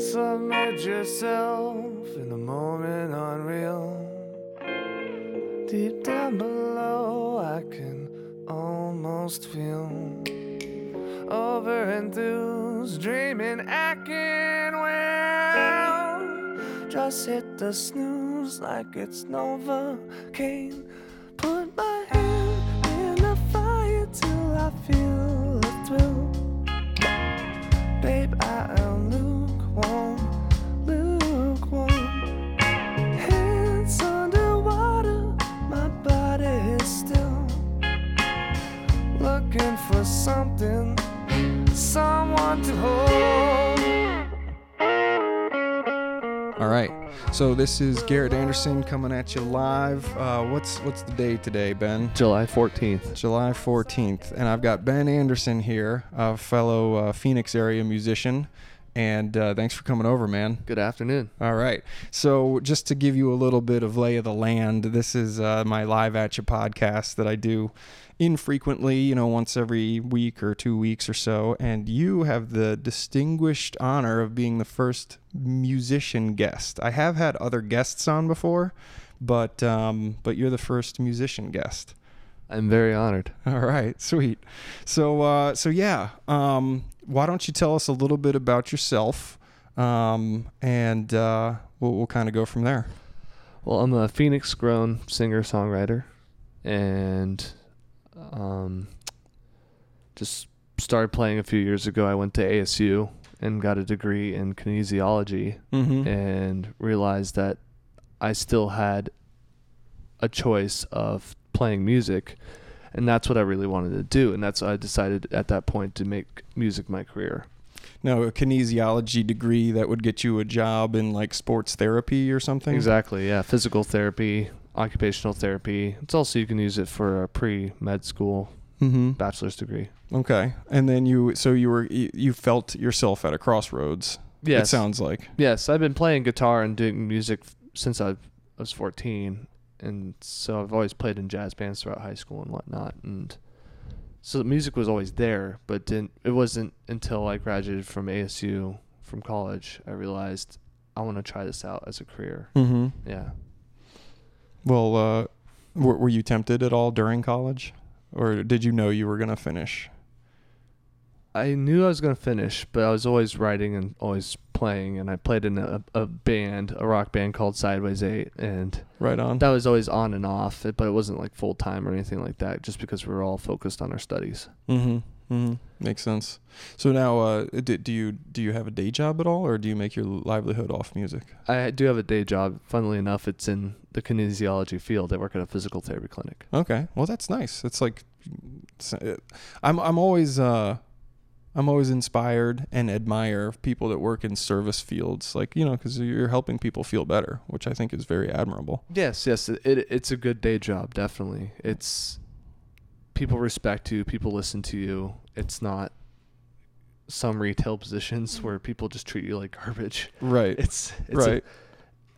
Submit yourself in the moment unreal. Deep down below, I can almost feel over enthused, dreaming I can well. Just hit the snooze like it's Novocaine. Put my hand in the fire till I feel someone to hold. All right. So this is Garrett Anderson coming at you live. Uh, what's what's the day today, Ben? July 14th. July 14th, and I've got Ben Anderson here, a fellow uh, Phoenix area musician. And uh, thanks for coming over, man. Good afternoon. All right. So, just to give you a little bit of lay of the land, this is uh, my live at you podcast that I do infrequently, you know, once every week or two weeks or so. And you have the distinguished honor of being the first musician guest. I have had other guests on before, but um, but you're the first musician guest. I'm very honored. All right, sweet. So, uh, so yeah, um, why don't you tell us a little bit about yourself, um, and uh, we'll, we'll kind of go from there. Well, I'm a Phoenix grown singer songwriter and um, just started playing a few years ago. I went to ASU and got a degree in kinesiology Mm-hmm. and realized that I still had a choice of playing music. And that's what I really wanted to do. And that's why I decided at that point to make music my career. Now, a kinesiology degree that would get you a job in like sports therapy or something. Exactly. Yeah. Physical therapy, occupational therapy. It's also you can use it for a pre med school Mm-hmm. bachelor's degree. Okay, and then you, so you were, you, you felt yourself at a crossroads. Yeah. It sounds like. Yes. I've been playing guitar and doing music since I was 14. And so I've always played in jazz bands throughout high school and whatnot. And so the music was always there, but didn't, it wasn't until I graduated from ASU from college I realized I want to try this out as a career. Mm-hmm. Yeah. Well, uh, were, were you tempted at all during college, or did you know you were gonna finish? I knew I was going to finish, but I was always writing and always playing. And I played in a, a band, a rock band called Sideways 8. And Right on. that was always on and off, but it wasn't like full time or anything like that, just because we were all focused on our studies. Mm-hmm. Mm-hmm. Makes sense. So now, uh, do, do you do you have a day job at all, or do you make your livelihood off music? I do have a day job. Funnily enough, it's in the kinesiology field. I work at a physical therapy clinic. Okay. Well, that's nice. It's like, it's, uh, I'm I'm always uh, I'm always inspired and admire people that work in service fields, like you know, because you're helping people feel better, which I think is very admirable. Yes, yes, it, it, it's a good day job. Definitely, it's people respect you, people listen to you. It's not some retail positions where people just treat you like garbage. Right. It's, it's right.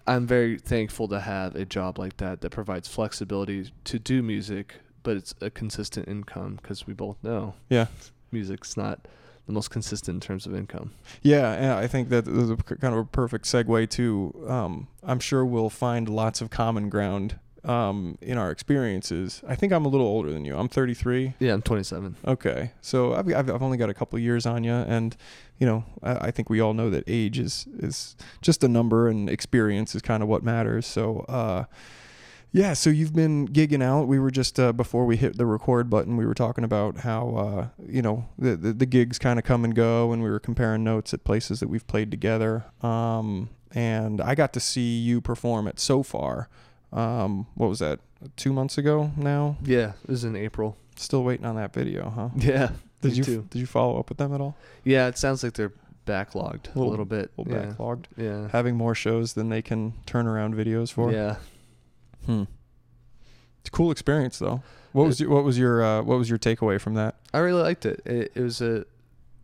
I'm very thankful to have a job like that that provides flexibility to do music, but it's a consistent income because we both know yeah. music's not the most consistent in terms of income. Yeah, yeah, I think that is a kind of a perfect segue to. Um, I'm sure we'll find lots of common ground um, in our experiences. I think I'm a little older than you. I'm 33. Yeah, I'm 27. Okay, so I've, I've I've only got a couple years on you, and you know I, I think we all know that age is is just a number, and experience is kind of what matters. So. Uh, yeah, so you've been gigging out. We were just uh, before we hit the record button, we were talking about how uh, you know the the, the gigs kind of come and go, and we were comparing notes at places that we've played together. Um, and I got to see you perform at Sofar. Um, what was that? Two months ago now. Yeah, it was in April. Still waiting on that video, huh? Yeah, Did you too. did you follow up with them at all? Yeah, it sounds like they're backlogged a Little- little bit. A little yeah. backlogged, Yeah. having more shows than they can turn around videos for. Yeah. Hmm. It's a cool experience though. What was your, what was your uh, what was your takeaway from that? I really liked it. it. It was a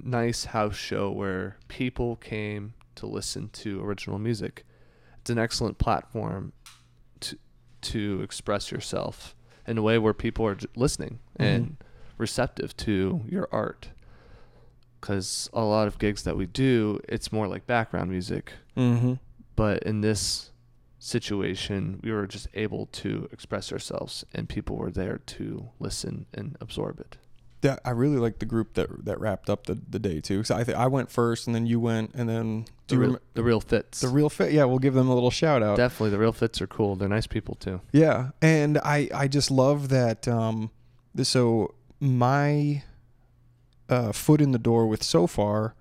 nice house show where people came to listen to original music. It's an excellent platform to express yourself in a way where people are listening and receptive to your art. because a lot of gigs that we do, it's more like background music. Mm-hmm. But in this situation, we were just able to express ourselves, and people were there to listen and absorb it. That I really like the group that that wrapped up the, the day too. So I I went first, and then you went, and then The real, rem- the real fits. the real fit? Yeah, we'll give them a little shout out. Definitely, the real fits are cool. They're nice people too. Yeah, and I I just love that. Um, so my uh, foot in the door with Sofar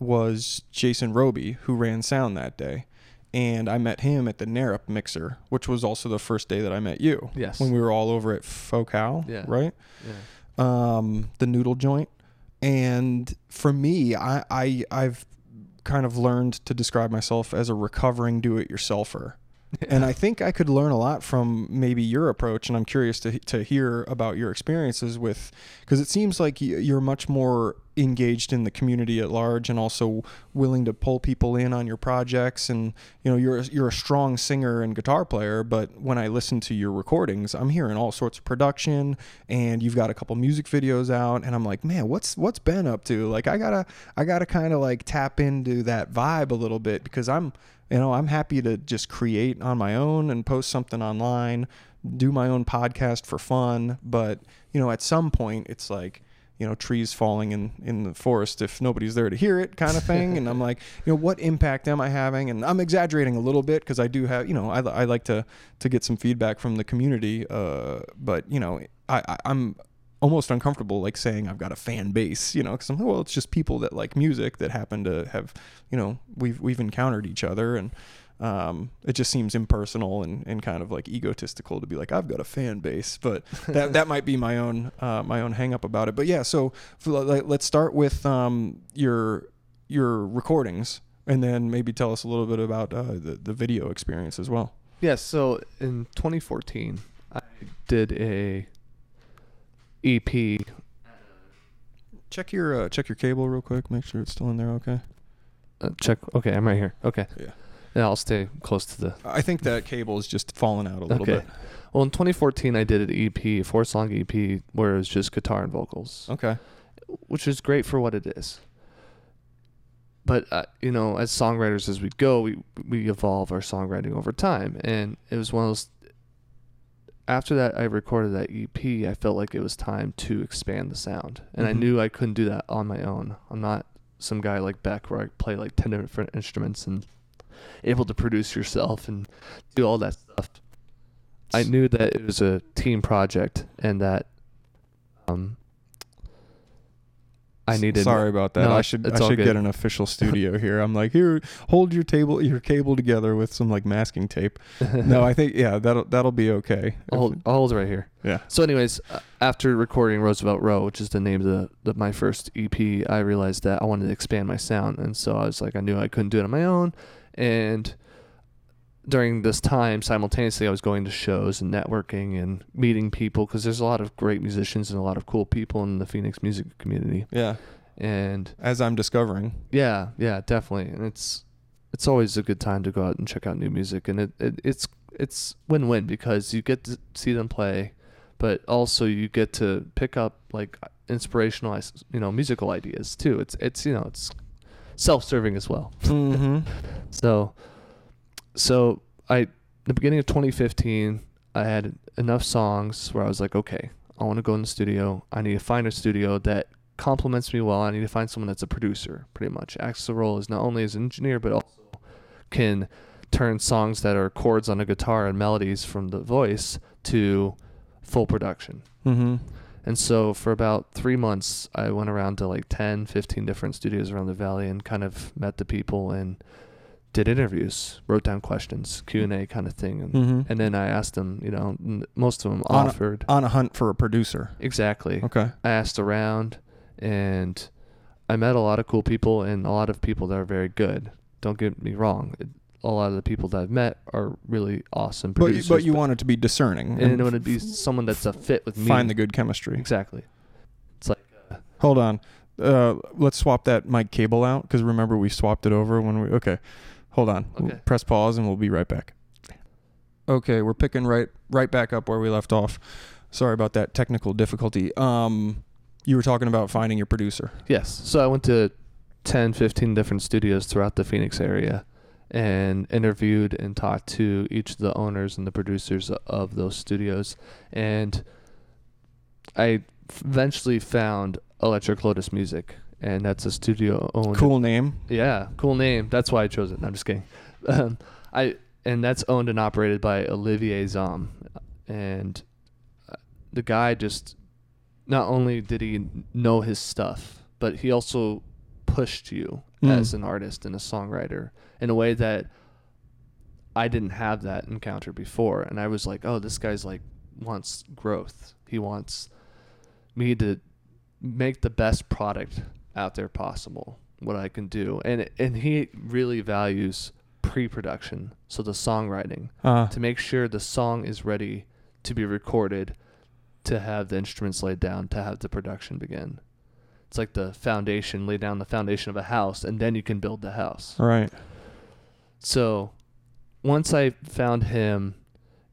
was Jason Roby, who ran sound that day, and I met him at the NARIP mixer, which was also the first day that I met you. Yes. when we were all over at Pho Cao, Yeah. right? Yeah. Um, the noodle joint. And for me, I, I I've kind of learned to describe myself as a recovering do-it-yourselfer. And I think I could learn a lot from maybe your approach, and I'm curious to to hear about your experiences with, because it seems like you're much more engaged in the community at large, and also willing to pull people in on your projects. And you know, you're a, you're a strong singer and guitar player, but when I listen to your recordings, I'm hearing all sorts of production, and you've got a couple music videos out, and I'm like, man, what's what's Ben up to? Like, I gotta I gotta kind of like tap into that vibe a little bit because I'm you know i'm happy to just create on my own and post something online do my own podcast for fun. But you know at some point it's like you know trees falling in in the forest if nobody's there to hear it kind of thing. And i'm like you know what impact am i having? And i'm exaggerating a little bit because i do have you know I, I like to to get some feedback from the community uh but you know i, I i'm almost uncomfortable like saying I've got a fan base, you know, because I'm like, well, it's just people that like music that happen to have, you know, we've we've encountered each other, and um, it just seems impersonal and, and kind of like egotistical to be like I've got a fan base, but that that might be my own uh, my own hang up about it. But yeah, so let's start with um, your your recordings, and then maybe tell us a little bit about uh, the the video experience as well. Yes. so in 2014, I did a EP. Check your uh, check your cable real quick. Make sure it's still in there. Okay. Uh, check. Okay, I'm right here. Okay. Yeah. Yeah, I'll stay close to the. I think that cable is just falling out a little Okay. bit. Well, in 2014, I did an EP, a four song EP, where it was just guitar and vocals, Okay. which is great for what it is. But uh, you know, as songwriters, as we go, we we evolve our songwriting over time, and it was one of those. After that, I recorded that EP. I felt like it was time to expand the sound, and I Mhm. knew I couldn't do that on my own. I'm not some guy like Beck where I play like ten different instruments and able to produce yourself and do all that stuff. I knew that it was a team project and that um I needed to. Sorry about that. No, I should I should get an official studio here. I'm like, here, hold your table, your cable together with some like masking tape. no, I think yeah, that'll that'll be okay. I'll hold, I'll hold it right here. Yeah. So, anyways, uh, after recording Roosevelt Row, which is the name of the, the my first EP, I realized that I wanted to expand my sound, and so I was like, I knew I couldn't do it on my own, and during this time, simultaneously, I was going to shows and networking and meeting people because there's a lot of great musicians and a lot of cool people in the Phoenix music community, Yeah. and As I'm discovering. yeah, yeah, definitely. And it's it's always a good time to go out and check out new music, and it, it it's it's win win because you get to see them play, but also you get to pick up like inspirational, you know, musical ideas too. It's it's you know it's self serving as well. Mm-hmm. So, so I, the beginning of 2015, I had enough songs where I was like, okay, I want to go in the studio. I need to find a studio that complements me well. I need to find someone that's a producer, pretty much. Acts the role is not only as an engineer, but also can turn songs that are chords on a guitar and melodies from the voice to full production. Mm-hmm. And so for about three months, I went around to like 10, 15 different studios around the valley and kind of met the people and did interviews, wrote down questions, Q and A kind of thing, and Mm-hmm. and then I asked them. You know, most of them On a- offered On a hunt for a producer. exactly. Okay. I asked around, and I met a lot of cool people and a lot of people that are very good. Don't get me wrong. It, a lot of the people that I've met are really awesome But you, but you want it to be discerning and it would be someone that's a fit with me. find the good chemistry. exactly. It's like Hold on. Uh, let's swap that mic cable out because remember we swapped it over when we. Okay, hold on. We'll Okay. press pause and we'll be right back. Okay, we're picking right right back up where we left off. Sorry about that technical difficulty. Um, You were talking about finding your producer. Yes. So I went to 10, 15 different studios throughout the Phoenix area and interviewed and talked to each of the owners and the producers of those studios. And I eventually found Electric Lotus Music, and that's a studio owned. Cool name. Yeah, cool name. That's why I chose it. No, I'm just kidding. Um, I and that's owned and operated by Olivier Zom, and uh, the guy just not only did he know his stuff, but he also pushed you Mm. as an artist and a songwriter in a way that I didn't have that encounter before, and I was like, oh, this guy's like wants growth. He wants me to make the best product out there possible what I can do. And and he really values pre-production so the songwriting Uh, to make sure the song is ready to be recorded to have the instruments laid down to have the production begin. It's like the foundation lay down the foundation of a house and then you can build the house. Right. so once I found him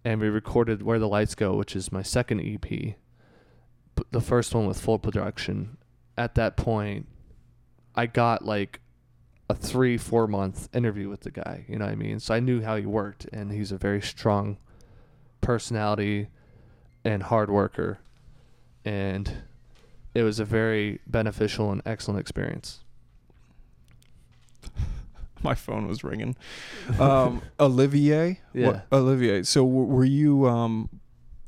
and we recorded Where the Lights Go, which is my second EP, the first one with full production, at that point, I got like a three, four month interview with the guy. You know what I mean? So I knew how he worked, and he's a very strong personality and hard worker. And it was a very beneficial and excellent experience. My phone was ringing. Um, Olivier. Yeah. What, Olivier. So w- were you? Um,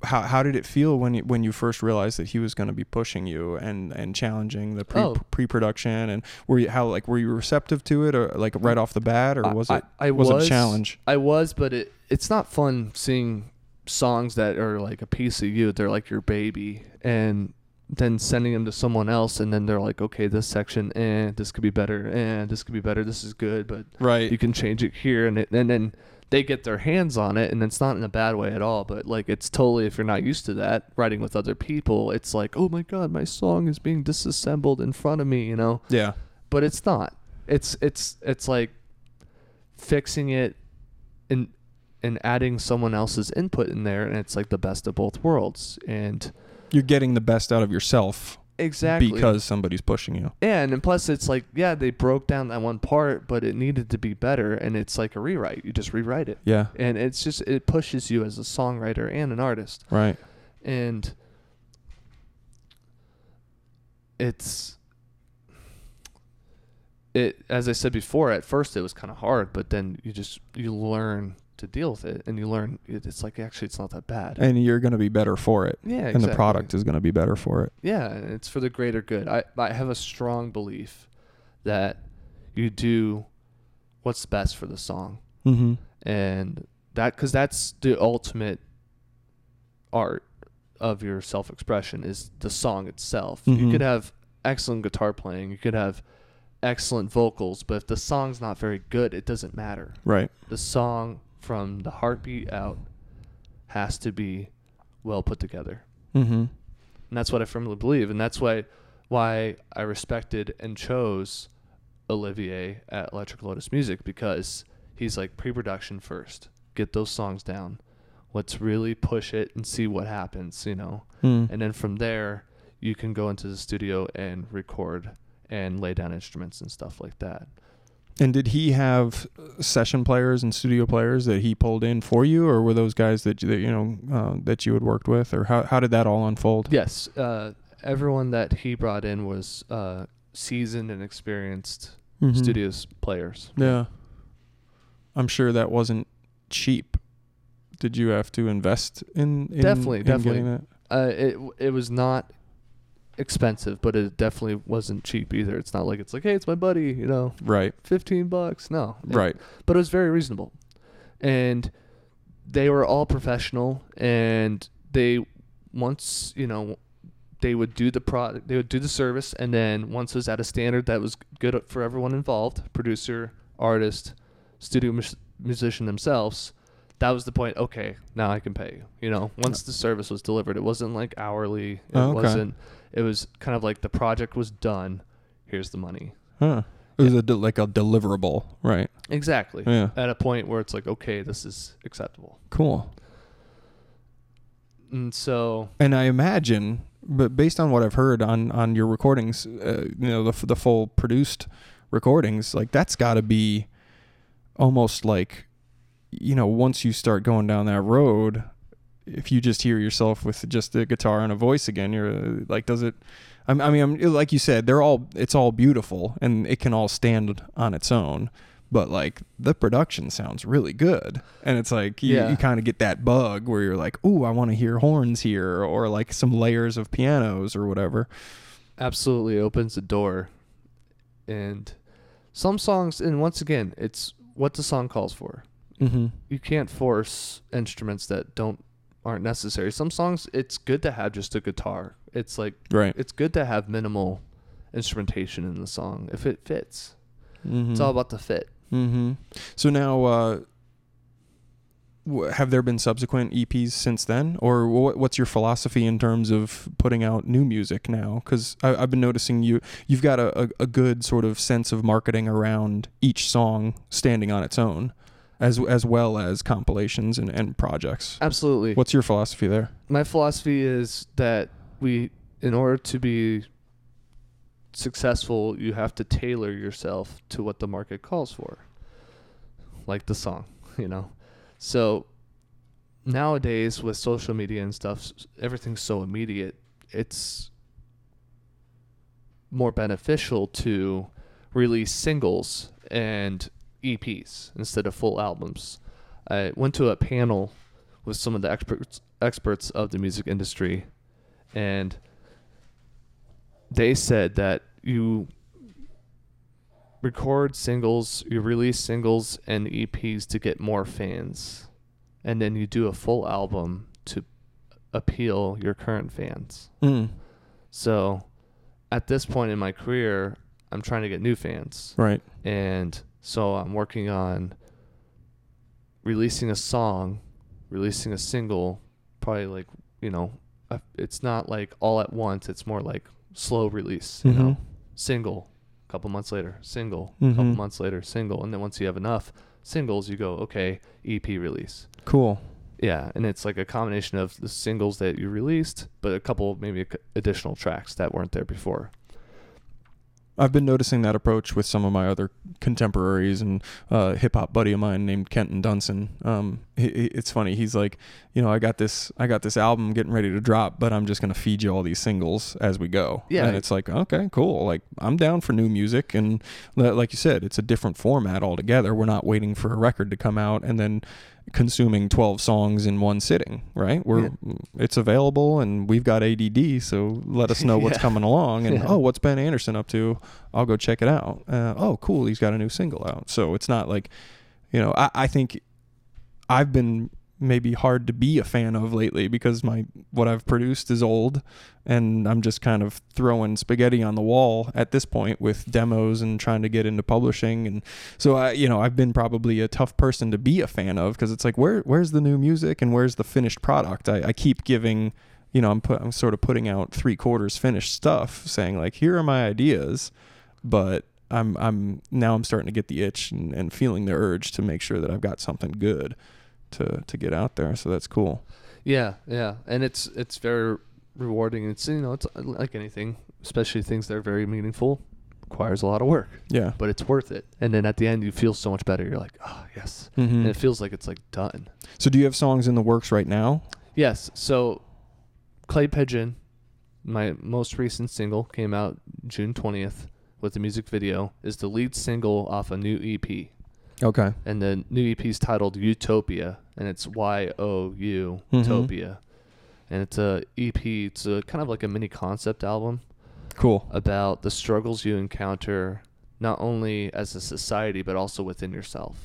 how how did it feel when you when you first realized that he was going to be pushing you and and challenging the pre Oh. pre production and were you how like were you receptive to it or like right off the bat or was I- it I was, was a challenge? I was, but it it's not fun seeing songs that are like a piece of you. They're like your baby, and then sending them to someone else, and then they're like, okay, this section, eh, this could be better, and this could be better. This is good, but Right. you can change it here, and it, and then they get their hands on it, and it's not in a bad way at all. But like, it's totally if you're not used to that writing with other people, it's like, oh my god, my song is being disassembled in front of me, you know yeah. but it's not. It's it's it's like fixing it and and adding someone else's input in there, and it's like the best of both worlds. And You're getting the best out of yourself exactly because somebody's pushing you. yeah, and plus it's like yeah, they broke down that one part, but it needed to be better, and it's like a rewrite. You just rewrite it, Yeah. and it's just it pushes you as a songwriter and an artist. Right. and it's it as i said before at first it was kind of hard but then you just you learn to deal with it and you learn it, it's like actually it's not that bad And you're going to be better for it. yeah And the product is going to be better for it. yeah it's for the greater good i i have a strong belief that you do what's best for the song Mm-hmm. and that because that's the ultimate art of your self-expression is the song itself you Mhm. could have excellent guitar playing you could have excellent vocals but if the song's not very good it doesn't matter Right. the song from the heartbeat out has to be well put together Mm-hmm. and that's what I firmly believe, and that's why why I respected and chose Olivier at Electric Lotus Music because he's like pre-production first, get those songs down, let's really push it and see what happens, you know, Mm. and then from there you can go into the studio and record and lay down instruments and stuff like that. And did he have uh, session players and studio players that he pulled in for you, or were those guys that, you- that you know uh, that you had worked with, or how how did that all unfold? Yes, uh, everyone that he brought in was uh, seasoned and experienced Mhm. studios players. Yeah. I'm sure that wasn't cheap. Did you have to invest in, in Definitely, in definitely. getting that? Uh, it it was not expensive, but it definitely wasn't cheap either. It's not like it's like, hey, it's my buddy, you know, Right. fifteen bucks. No, It- Right. but it was very reasonable, and they were all professional, and they once you know they would do the product, they would do the service, and then once it was at a standard that was good for everyone involved, producer, artist, studio mus- musician themselves. That was the point. Okay, now I can pay you. You know, once the service was delivered, it wasn't like hourly. It Oh, okay. wasn't. It was kind of like the project was done. Here's the money. Huh. It was a de- like a deliverable, right? Exactly. Yeah. At a point where it's like, okay, this is acceptable. Cool. And so, And I imagine but based on what I've heard on on your recordings, uh, you know, the the full produced recordings, like that's got to be almost like, you know, once you start going down that road, if you just hear yourself with just a guitar and a voice again, you're uh, like, does it? I mean, I'm, like you said, they're all it's all beautiful and it can all stand on its own. But like the production sounds really good, and it's like you, Yeah. you kind of get that bug where you're like, "Ooh, I want to hear horns here," or like some layers of pianos or whatever. absolutely opens the door and some songs and once again it's what the song calls for Mm-hmm. you can't force instruments that don't aren't necessary some songs it's good to have just a guitar it's like Right. it's good to have minimal instrumentation in the song if it fits Mm-hmm. it's all about the fit Mm-hmm. So now, uh, have there been subsequent EPs since then, or wh- what's your philosophy in terms of putting out new music now? Because I've been noticing you you've got a, a, a good sort of sense of marketing around each song standing on its own, as as well as compilations and, and projects. absolutely What's your philosophy there? my philosophy is that we in order to be successful you have to tailor yourself to what the market calls for like the song you know so nowadays with social media and stuff everything's so immediate it's more beneficial to release singles and EPs instead of full albums. I went to a panel with some of the experts experts of the music industry and they said that you record singles, you release singles and EPs to get more fans. And then you do a full album to appeal your current fans. Mm. So at this point in my career, I'm trying to get new fans. Right. And so I'm working on releasing a song, releasing a single, probably like, you know, it's not like all at once, it's more like slow release, you know. Mhm. Single, a couple months later, single, a couple months later, single, and then once you have enough singles, you go, okay, EP release. Cool. Yeah, and it's like a combination of the singles that you released, but a couple maybe additional tracks that weren't there before. I've been noticing that approach with some of my other contemporaries and uh, hip hop buddy of mine named Kenton Dunson. Um, he, he- it's funny. He's like, you know, I got this, I got this album getting ready to drop, but I'm just gonna feed you all these singles as we go. Yeah. and it's like, okay, cool. Like I'm down for new music, and like you said, it's a different format altogether. We're not waiting for a record to come out and then consuming 12 songs in one sitting, right? We're it's available and we've got ADD, so let us know what's Yeah. coming along and Yeah. oh, what's Ben Anderson up to? I'll go check it out. Uh, oh, cool, he's got a new single out. So it's not like, you know, I, I think I've been maybe hard to be a fan of lately because my what I've produced is old and I'm just kind of throwing spaghetti on the wall at this point with demos and trying to get into publishing. And so I you know I've been probably a tough person to be a fan of because it's like where where's the new music and where's the finished product? I, I keep giving you know I'm put I'm sort of putting out three quarters finished stuff saying like here are my ideas but I'm I'm now I'm starting to get the itch and, and feeling the urge to make sure that I've got something good to to get out there so that's cool Yeah, yeah, and it's it's very rewarding. It's you know it's uh, like anything, especially things that are very meaningful, requires a lot of work, yeah but it's worth it. And then at the end, you feel so much better. You're like, oh yes, Mhm. and it feels like it's like done. so do you have songs in the works right now Yes. So, Clay Pigeon, my most recent single, came out June twentieth with the music video. Is the lead single off a new EP, okay and the new EP is titled Utopia, and it's Y O U Mhm. Utopia, and it's a EP. It's a kind of like a mini concept album cool about the struggles you encounter not only as a society but also within yourself,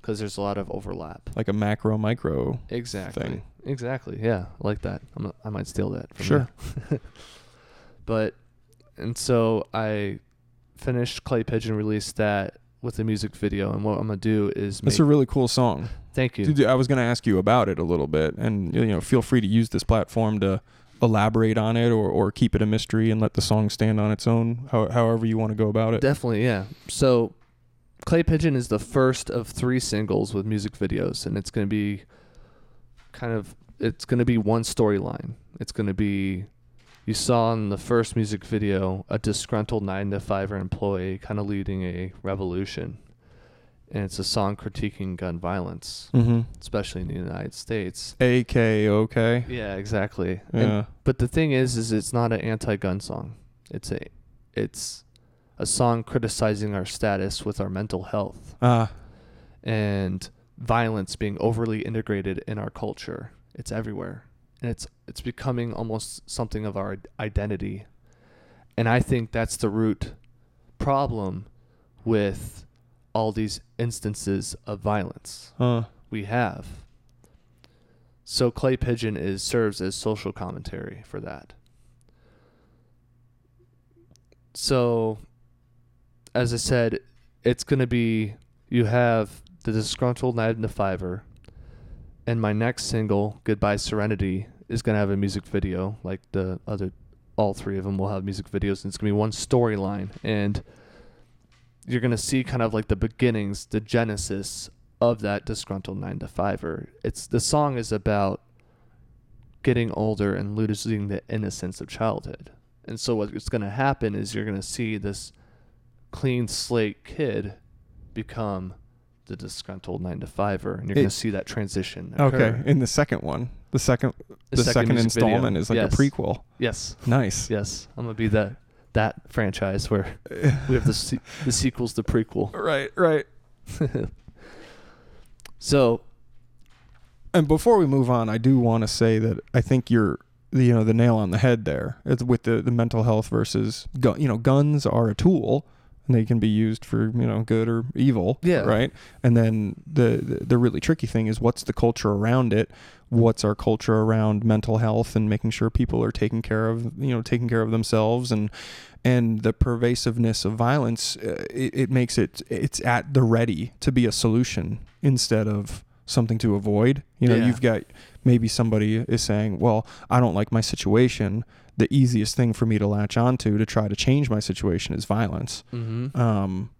because there's a lot of overlap. like a macro micro Exactly. thing. Exactly. Yeah, I like that. I'm I might steal that. From Sure. you. but and so I finished Clay Pigeon, released that with the music video, and what I'm gonna do is make, a really cool song. thank you. Dude, I was to ask you about it a little bit, and you know, feel free to use this platform to elaborate on it or, or keep it a mystery and let the song stand on its own. How, however you want to go about it. Definitely, yeah. So, Clay Pigeon is the first of three singles with music videos, and it's to be kind of it's to be one storyline. It's to be you saw in the first music video a disgruntled nine to fiver employee kind of leading a revolution. And it's a song critiquing gun violence, Mm-hmm. especially in the United States. AK, okay. Yeah, exactly. And- Yeah. but the thing is, is it's not an anti-gun song. It's a, it's a song criticizing our status with our mental health Ah, and violence being overly integrated in our culture. It's everywhere, and it's it's becoming almost something of our identity. And I think that's the root problem with all these instances of violence huh. we have. So clay pigeon is serves as social commentary for that. So as I said, it's going to be you have the disgruntled night in the fiver and my next single goodbye serenity is going to have a music video like the other all three of them will have music videos and it's going to be one storyline and you're going to see kind of like the beginnings the genesis of that disgruntled 9 to 5er it's the song is about getting older and losing the innocence of childhood and so what's going to happen is you're going to see this clean slate kid become the disgruntled 9 to 5er and you're going to see that transition Okay. In the second one, the second, the, second second, music video. installment is like Yes. a prequel. yes Nice. yes i'm going to be that that franchise where we have the se- the sequels the prequel Right, right. so And before we move on, I do want to say that I think you're, you know, the nail on the head there. It's with the, the mental health versus gun. You know, guns are a tool, and they can be used for you know good or evil. Yeah. Right. And then the, the really tricky thing is what's the culture around it. What's our culture around mental health and making sure people are taking care of you know taking care of themselves and and the pervasiveness of violence uh, it, it makes it it's at the ready to be a solution instead of something to avoid you know Yeah. you've got maybe somebody is saying well i don't like my situation the easiest thing for me to latch onto to try to change my situation is violence. Mm-hmm. um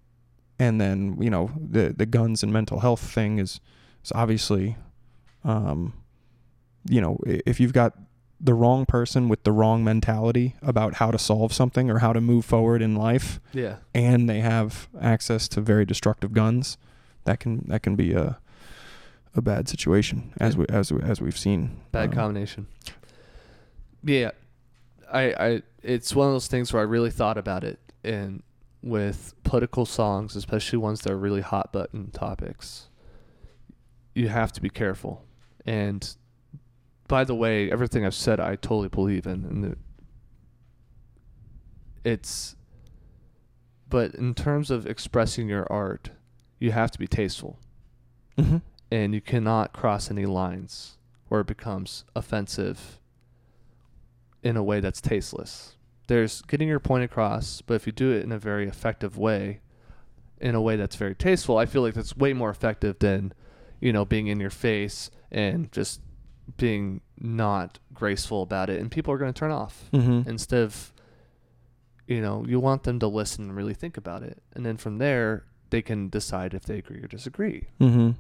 and then you know the the guns and mental health thing is is obviously um you know if you've got the wrong person with the wrong mentality about how to solve something or how to move forward in life yeah. and they have access to very destructive guns that can that can be a a bad situation as we as we, as we've seen. Bad Um, combination. Yeah i i it's one of those things where i really thought about it and with political songs especially ones that are really hot button topics you have to be careful and by the way everything i've said i totally believe in and it's but in terms of expressing your art you have to be tasteful mhm. and you cannot cross any lines where it becomes offensive in a way that's tasteless. There's getting your point across, but if you do it in a very effective way, in a way that's very tasteful, I feel like that's way more effective than, you know, being in your face and just being not graceful about it and people are going to turn off Mhm. instead of you know, you want them to listen and really think about it. And then from there, they can decide if they agree or disagree. Mm-hmm.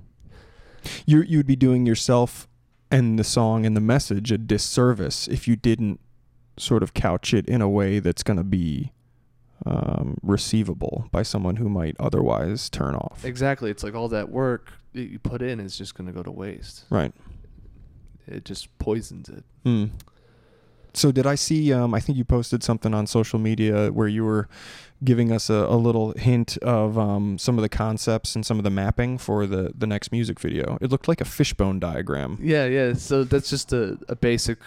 You you'd be doing yourself and the song and the message a disservice if you didn't sort of couch it in a way that's going to be um, receivable by someone who might otherwise turn off. Exactly. It's like all that work that you put in is just going to go to waste. Right. It just poisons it. Mm. So did I see? Um, I think you posted something on social media where you were giving us a, a little hint of um, some of the concepts and some of the mapping for the the next music video. It looked like a fishbone diagram. Yeah, yeah. So that's just a, a basic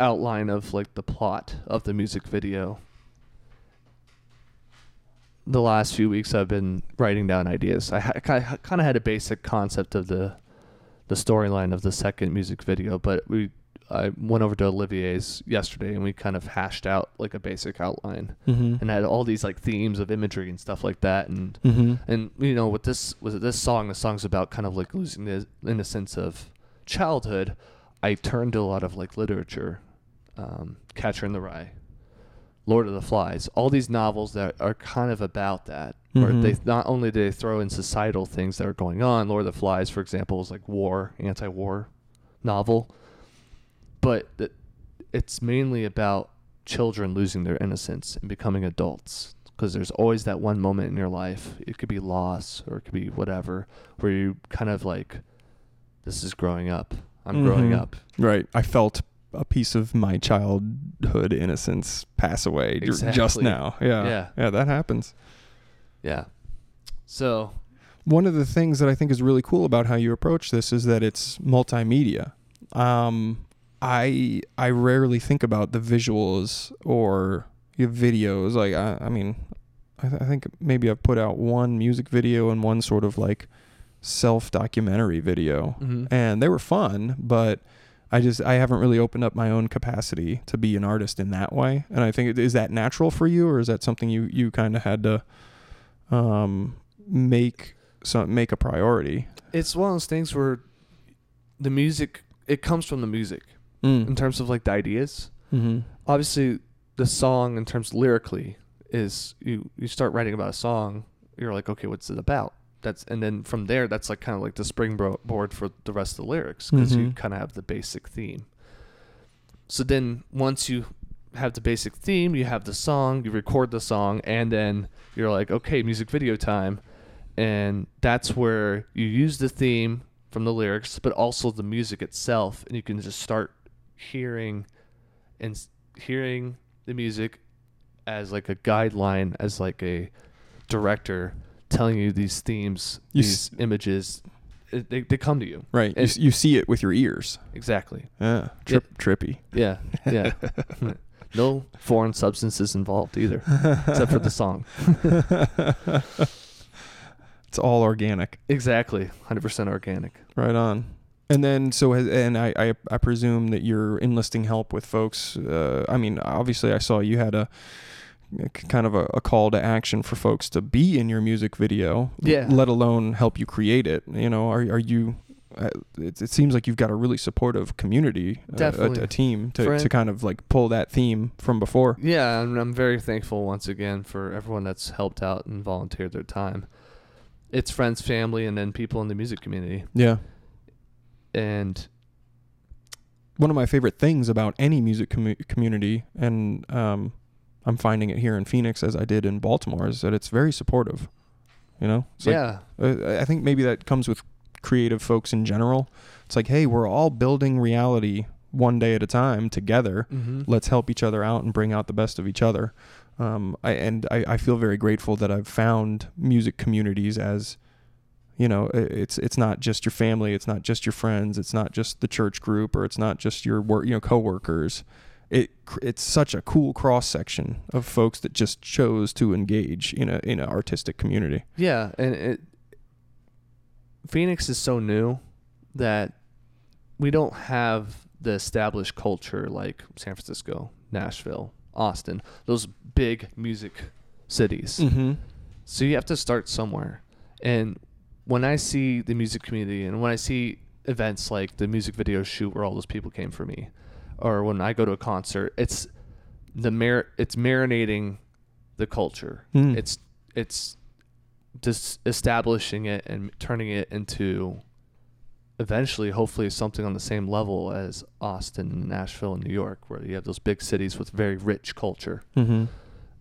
outline of like the plot of the music video. The last few weeks, I've been writing down ideas. I, ha- I kind of had a basic concept of the the storyline of the second music video, but we I went over to Olivier's yesterday and we kind of hashed out like a basic outline Mm-hmm. and had all these like themes of imagery and stuff like that and Mm-hmm. and you know with this with this song the song's about kind of like losing the innocence of childhood i turned to a lot of like literature um, catcher in the rye lord of the flies all these novels that are kind of about that where Mhm. they not only do they throw in societal things that are going on lord of the flies for example is like war anti-war novel but that it's mainly about children losing their innocence and becoming adults because there's always that one moment in your life it could be loss or it could be whatever where you kind of like this is growing up i'm growing Mhm. up Right. I felt a piece of my childhood innocence pass away ju- just now. Yeah. Yeah. Yeah, that happens. yeah so One of the things that I think is really cool about how you approach this is that it's multimedia. Um, I I rarely think about the visuals or your videos. Like I, I mean, I, th- I think maybe I've put out one music video and one sort of like self documentary video, mhm. and they were fun, but I just I haven't really opened up my own capacity to be an artist in that way. And I think is that natural for you, or is that something you you kind of had to um, make some make a priority? it's one of those things where the music it comes from the music in Mm. terms of like the ideas Mm-hmm. obviously the song in terms lyrically is you you start writing about a song you're like okay what's it about that's and then from there that's like kind of like the springboard for the rest of the lyrics because you Mhm. kind of have the basic theme. So then once you have the basic theme you have the song you record the song and then you're like okay music video time. And that's where you use the theme from the lyrics but also the music itself and you can just start hearing and hearing the music as like a guideline as like a director telling you these themes You these images it, they, they come to you Right. You, s- you see it with your ears. exactly Yeah. Trip, trippy. yeah yeah no foreign substances involved either except for the song it's all organic. exactly 100% organic Right on. And then, so, has, and I, I, I presume that you're enlisting help with folks. Uh, I mean, obviously, I saw you had a, kind of a, a call to action for folks to be in your music video. Yeah. Let alone help you create it. You know, are are you? Uh, it, it seems like you've got a really supportive community, uh, a- Definitely. a, team to, to kind of like pull that theme from before. Yeah, and I'm very thankful once again for everyone that's helped out and volunteered their time. It's friends, family, and then people in the music community. Yeah. And one of my favorite things about any music commu- community, and um, I'm finding it here in Phoenix as I did in Baltimore, is that it's very supportive. You know, it's yeah, uh, I think maybe that comes with creative folks in general. It's like, hey, we're all building reality one day at a time together. mm-hmm. Let's help each other out and bring out the best of each other. Um, I, and I, I feel very grateful that I've found music communities as, you know, it's it's not just your family, it's not just your friends, it's not just the church group, or it's not just your work, you know, coworkers. It it's such a cool cross section of folks that just chose to engage in a in an artistic community. yeah, and it. Phoenix is so new that we don't have the established culture like San Francisco, Nashville, Austin, those big music cities. Mm-hmm. So you have to start somewhere. And when I see the music community and when I see events like the music video shoot where all those people came for me, or when I go to a concert, it's the mar- it's marinating the culture. Mm. It's it's just establishing it and turning it into eventually hopefully something on the same level as Austin and Nashville and New York where you have those big cities with very rich culture. Mm-hmm. And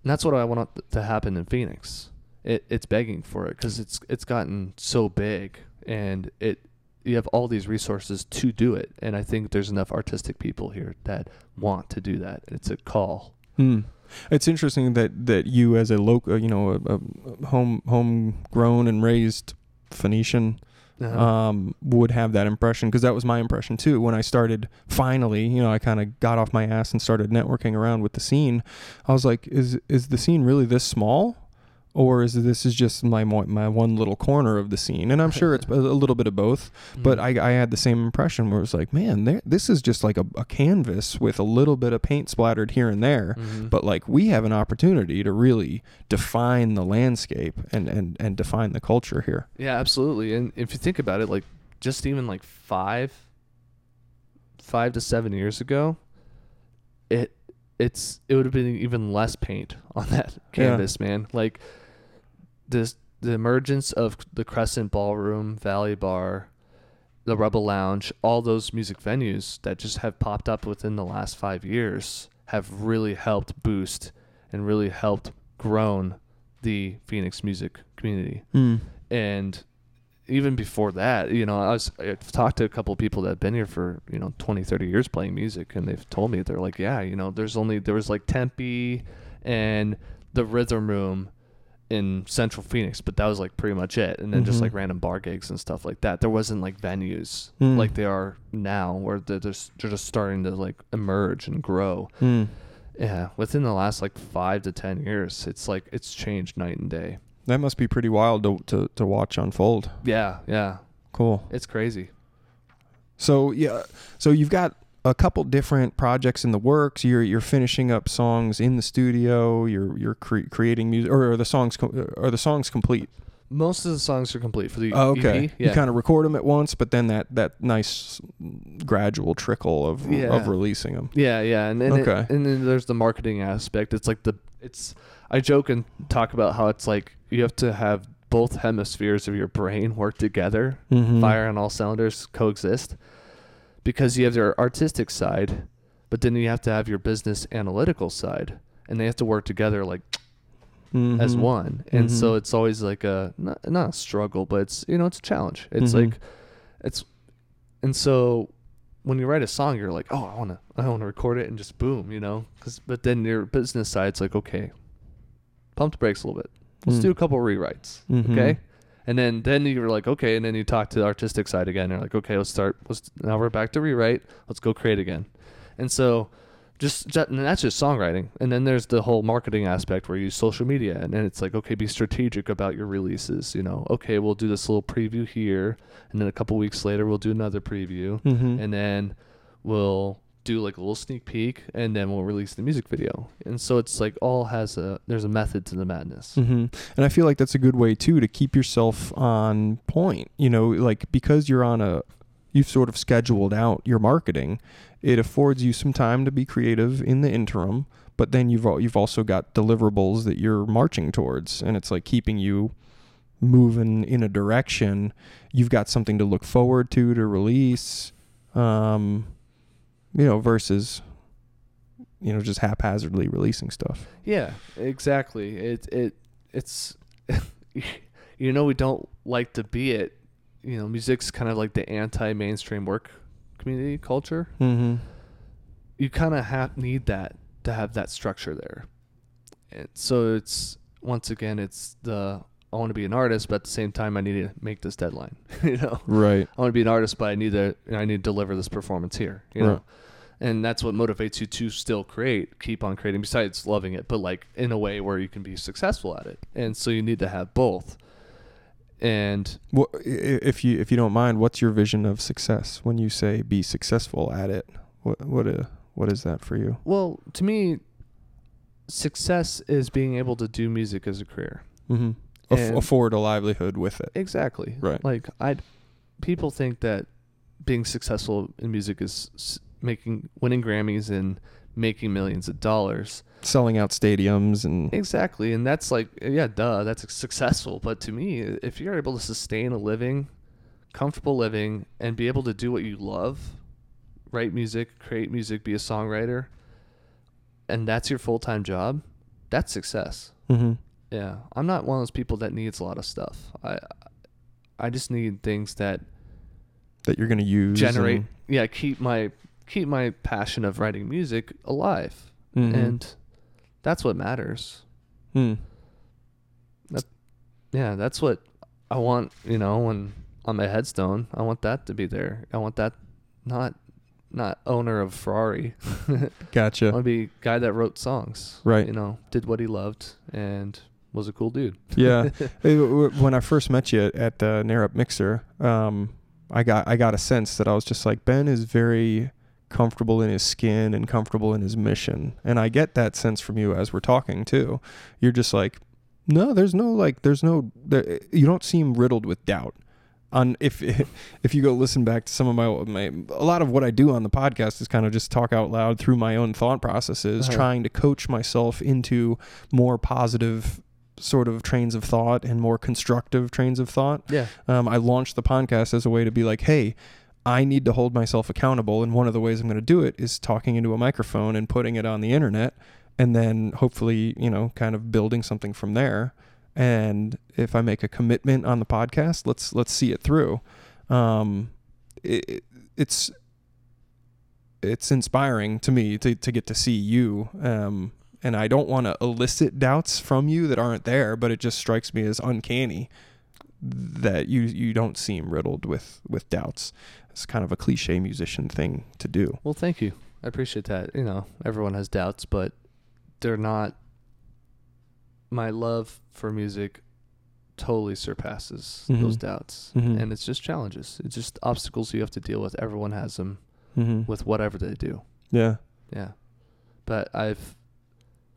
that's what I want to happen in Phoenix. It, it's begging for it because it's it's gotten so big, and it you have all these resources to do it. And I think there's enough artistic people here that want to do that. It's a call. Hmm. It's interesting that that you, as a local, you know, a, a home homegrown and raised Phoenician, Uh-huh. um, would have that impression because that was my impression too. When I started, finally, you know, I kind of got off my ass and started networking around with the scene. I was like, is is the scene really this small? Or is this is just my my one little corner of the scene, and I'm sure it's a, little bit of both. But Mhm. I, I had the same impression where it was like, man, this is just like a, a canvas with a little bit of paint splattered here and there. Mhm. But like we have an opportunity to really define the landscape and, and, and define the culture here. Yeah, absolutely. And if you think about it, like just even like five, five to seven years ago, it it's it would have been even less paint on that canvas, man. Like this the emergence of the Crescent Ballroom, Valley Bar, the Rebel Lounge, all those music venues that just have popped up within the last five years have really helped boost and really helped grown the Phoenix music community. Mm. And even before that, you know, I was I've talked to a couple of people that have been here for, you know, 20, 30 years playing music and they've told me they're like, yeah, you know, there's only there was like Tempe and the Rhythm Room in Central Phoenix, but that was like pretty much it. And then just Mhm. like random bar gigs and stuff like that. There wasn't like venues Mm. like they are now where they're just, they're just starting to like emerge and grow. Mm. Yeah, within the last like 5 to 10 years, it's like it's changed night and day. That must be pretty wild to, to, to watch unfold. Yeah, yeah. Cool. It's crazy. So yeah, so you've got a couple different projects in the works. You're you're finishing up songs in the studio. You're you're cre- creating music, or are the songs com- are the songs complete? Most of the songs are complete for the Oh, okay. EP. Yeah. You kind of record them at once, but then that that nice gradual trickle of Yeah. of releasing them. Yeah, yeah, and then Okay. and then there's the marketing aspect. It's like the it's I joke and talk about how it's like you have to have both hemispheres of your brain work together, Mm-hmm. fire on all cylinders, coexist, because you have your artistic side, but then you have to have your business analytical side, and they have to work together like as Mhm. one. And so Mhm. it's always like a not, not a struggle, but it's you know it's a challenge. It's Mhm. like it's and so when you write a song, you're like, oh, I want to I want to record it and just boom, you know. Cause but then your business side, side's like, okay, pump the brakes a little bit. Let's Mm. do a couple rewrites, Mhm. okay. And then then you're like, okay, and then you talk to the artistic side again. You're like, okay, let's start. Let's now we're back to rewrite. Let's go create again. And so just, and that's just songwriting and then there's the whole marketing aspect where you use social media and then it's like okay be strategic about your releases you know okay we'll do this little preview here and then a couple weeks later we'll do another preview Mhm. and then we'll do like a little sneak peek and then we'll release the music video and so it's like all has a there's a method to the madness hmm And I feel like that's a good way too to keep yourself on point. You know, like because you're on a, you've sort of scheduled out your marketing. It affords you some time to be creative in the interim, but then you've you've also got deliverables that you're marching towards, and it's like keeping you moving in a direction. You've got something to look forward to to release. Um, you know, versus you know just haphazardly releasing stuff. Yeah, exactly. It it it's you know we don't like to be it. You know, music's kind of like the anti-mainstream work community culture. Mm-hmm. You kind of have need that to have that structure there. And so it's once again it's the I want to be an artist, but at the same time I need to make this deadline. you know, Right. I want to be an artist, but I need to I need to deliver this performance here. You know, and that's what motivates you to still create, keep on creating. Besides loving it, but like in a way where you can be successful at it. And so you need to have both. And What, if you if you don't mind, what's your vision of success when you say be successful at it? What what uh, what is that for you? well, to me, success is being able to do music as a career. Mm-hmm. Aff- afford a livelihood with it. Exactly. Right. Like I, people think that being successful in music is s- making winning Grammys and making millions of dollars. Selling out stadiums and Exactly, and that's like yeah, duh, that's successful. But to me, if you're able to sustain a living, comfortable living, and be able to do what you love, write music, create music, be a songwriter, and that's your full time job, that's success. mm-hmm. Yeah, I'm not one of those people that needs a lot of stuff. I I just need things that that you're gonna use generate yeah keep my keep my passion of writing music alive, and, Mhm. and that's what matters. Hmm. Yeah, that's what I want. You know, when on my headstone, I want that to be there. I want that not not owner of Ferrari. Gotcha. I want to be guy that wrote songs. Right. You know, did what he loved and was a cool dude. yeah. Hey, w- w- when I first met you at uh, NARIP Mixer, um, I got I got a sense that I was just like Ben is very comfortable in his skin and comfortable in his mission, and I get that sense from you as we're talking too. You're just like, no, there's no like, there's no, there, you don't seem riddled with doubt. On if if you go listen back to some of my my a lot of what I do on the podcast is kind of just talk out loud through my own thought processes, Uh-huh. trying to coach myself into more positive sort of trains of thought and more constructive trains of thought. Yeah. Um, I launched the podcast as a way to be like, hey, I need to hold myself accountable. And one of the ways I'm going to do it is talking into a microphone and putting it on the internet and then hopefully, you know, kind of building something from there. And if I make a commitment on the podcast, let's let's see it through. Um, it, it's it's inspiring to me to, to get to see you. Um, and I don't want to elicit doubts from you that aren't there, but it just strikes me as uncanny that you you don't seem riddled with with doubts. It's kind of a cliche musician thing to do. Well, thank you. I appreciate that. You know, everyone has doubts, but they're not. My love for music totally surpasses those Mhm. doubts, Mhm. and it's just challenges. It's just obstacles you have to deal with. Everyone has them Mm-hmm. with whatever they do. Yeah. Yeah, but I've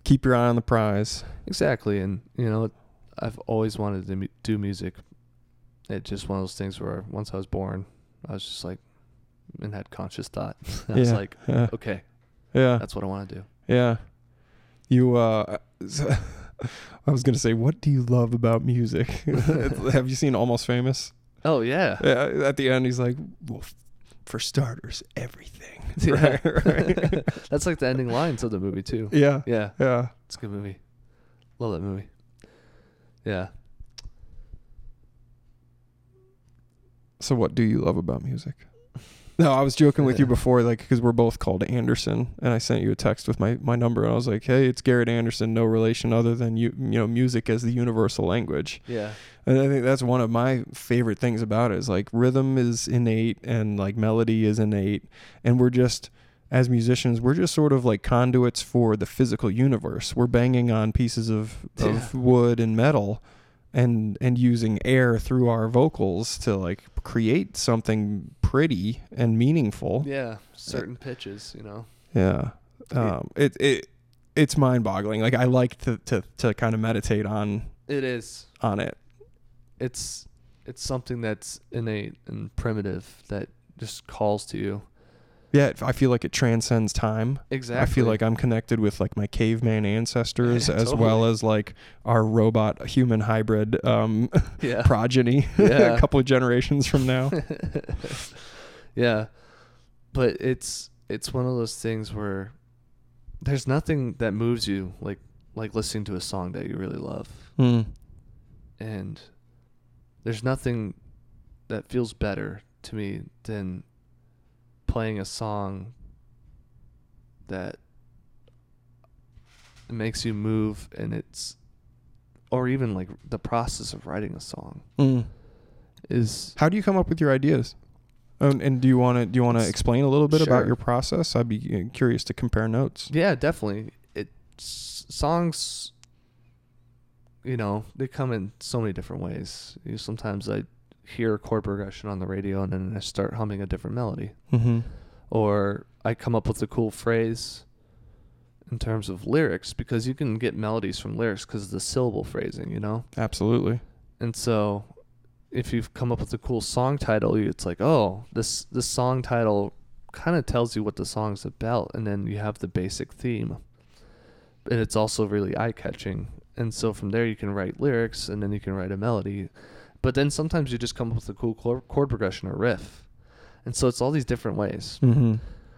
Keep your eye on the prize. exactly, and you know, I've always wanted to do music. It's just one of those things where once I was born, I was just like, and had conscious thought. I was like, Yeah. okay, Yeah. that's what I want to do. Yeah. You uh I was going to say what do you love about music? Have you seen Almost Famous? Oh yeah, Yeah, at the end he's like, "Well, for starters, everything." Yeah. Right, right. That's like the ending lines of the movie too. yeah. Yeah, Yeah. it's a good movie. Love that movie. Yeah. So what do you love about music? No, I was joking with you before, like, because we're both called Anderson, and I sent you a text with my, my number, and I was like, "Hey, it's Garrett Anderson, no relation other than you, you know, music as the universal language." Yeah. And I think that's one of my favorite things about it is like rhythm is innate and like melody is innate, and we're just as musicians, we're just sort of like conduits for the physical universe. We're banging on pieces of, of wood and metal and and using air through our vocals to like create something pretty and meaningful. Yeah. Certain pitches, you know. Yeah. Um it it it's mind-boggling. Like I like to to to kind of meditate on It is. on it. It's it's something that's innate and primitive that just calls to you. Yeah, I feel like it transcends time. Exactly. I feel like I'm connected with like my caveman ancestors as well as like our robot human hybrid um, yeah. progeny Yeah. a couple of generations from now. yeah. But it's it's one of those things where there's nothing that moves you like like listening to a song that you really love. Mm. and there's nothing that feels better to me than playing a song that makes you move and it's or even like the process of writing a song Mm. is How do you come up with your ideas? Um, and do you want to do you want to explain a little bit about your process? I'd be uh, curious to compare notes. yeah definitely it songs you know they come in so many different ways you sometimes i hear a chord progression on the radio and then i start humming a different melody Mm-hmm. or I come up with a cool phrase in terms of lyrics because you can get melodies from lyrics because of the syllable phrasing, you know? Absolutely. And so if you've come up with a cool song title, it's like, oh, this this song title kind of tells you what the song's about and then you have the basic theme. And it's also really eye-catching. And so from there you can write lyrics and then you can write a melody. But then sometimes you just come up with a cool chord chord progression or riff. And so it's all these different ways Mm-hmm.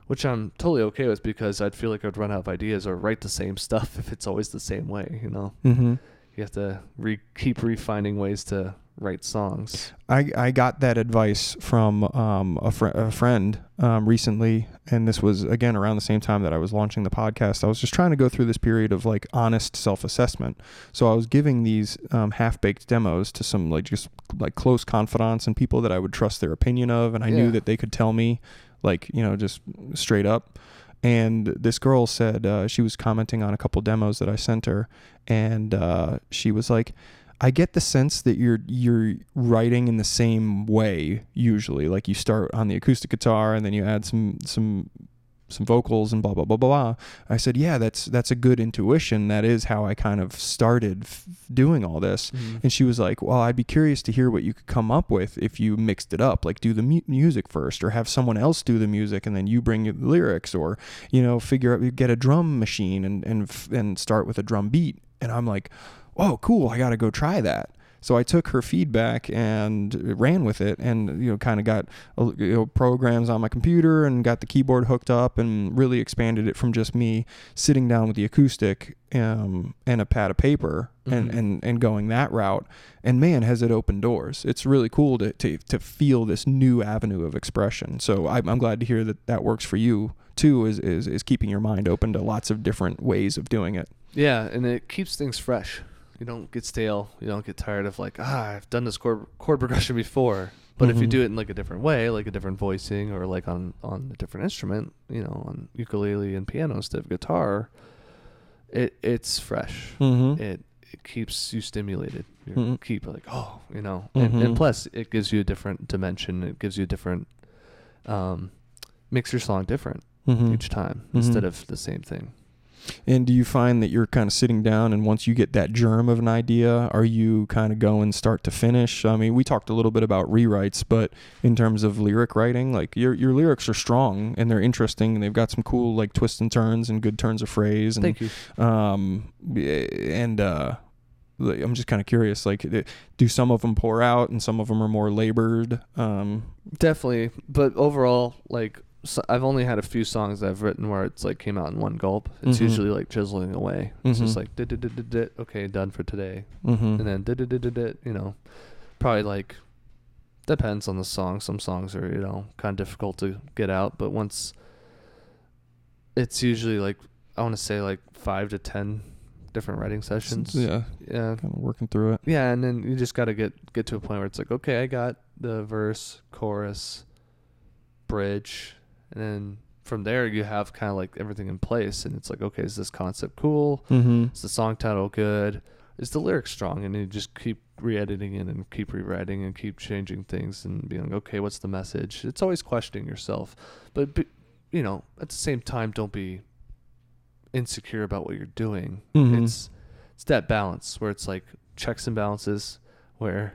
which I'm totally okay with because I'd feel like I'd run out of ideas or write the same stuff if it's always the same way. You know, Mm-hmm. you have to re- keep refining ways to write songs. I, I got that advice from um, a, fr- a friend um, recently, and this was again around the same time that I was launching the podcast. I was just trying to go through this period of like honest self assessment. So I was giving these um, half baked demos to some like just like close confidants and people that I would trust their opinion of, and I knew that they could tell me like you know just straight up. And this girl said uh, she was commenting on a couple demos that I sent her, and uh, she was like, I get the sense that you're you're writing in the same way usually. Like you start on the acoustic guitar and then you add some some some vocals and blah blah blah blah. blah. I said, yeah, that's that's a good intuition. That is how I kind of started f- doing all this. Mm-hmm. And she was like, "Well, I'd be curious to hear what you could come up with if you mixed it up, like do the mu- music first, or have someone else do the music and then you bring the lyrics, or you know, figure out get a drum machine and and f- and start with a drum beat." And I'm like, "Oh, cool! I got to go try that." So I took her feedback and ran with it, and you know, kind of got uh, you know programs on my computer and got the keyboard hooked up, and really expanded it from just me sitting down with the acoustic um, and a pad of paper and, Mhm. and and going that route. And man, has it opened doors! It's really cool to to, to feel this new avenue of expression. So I'm, I'm glad to hear that that works for you too. Is, is is keeping your mind open to lots of different ways of doing it. Yeah, and it keeps things fresh. You don't get stale. You don't get tired of like, ah, I've done this chord chord progression before. But if you Mhm. do it in like a different way, like a different voicing or like on on a different instrument, you know, on ukulele and piano instead of guitar, it it's fresh. Mm-hmm. It it keeps you stimulated. You Mhm. keep like, oh, you know, and, and plus it gives you a different dimension. It gives you a different um, makes your song different Mm-hmm. each time instead of the same thing. And do you find that you're kind of sitting down and once you get that germ of an idea, are you kind of going start to finish? I mean, we talked a little bit about rewrites, but in terms of lyric writing, like your your lyrics are strong and they're interesting and they've got some cool like twists and turns and good turns of phrase and Thank you. um and uh I'm just kind of curious like do some of them pour out and some of them are more labored um Definitely, but overall, like so I've only had a few songs that I've written where it's like came out in one gulp. It's Mhm. usually like chiseling away. It's just Mhm. like did did did did okay done for today, mhm. and then did did did did did you know, probably like depends on the song. Some songs are you know kind of difficult to get out, but once it's usually like I want to say like five to ten different writing sessions. yeah yeah, kind of working through it yeah, and then you just got to get get to a point where it's like, okay, I got the verse, chorus, bridge, and then from there you have kind of like everything in place, and it's like, okay, is this concept cool? mm-hmm. Is the song title good? Is the lyric strong? And you just keep re-editing it and keep rewriting and keep changing things and being like, okay, what's the message? It's always questioning yourself, but, you know, at the same time, don't be insecure about what you're doing. Mhm. It's it's that balance where it's like checks and balances where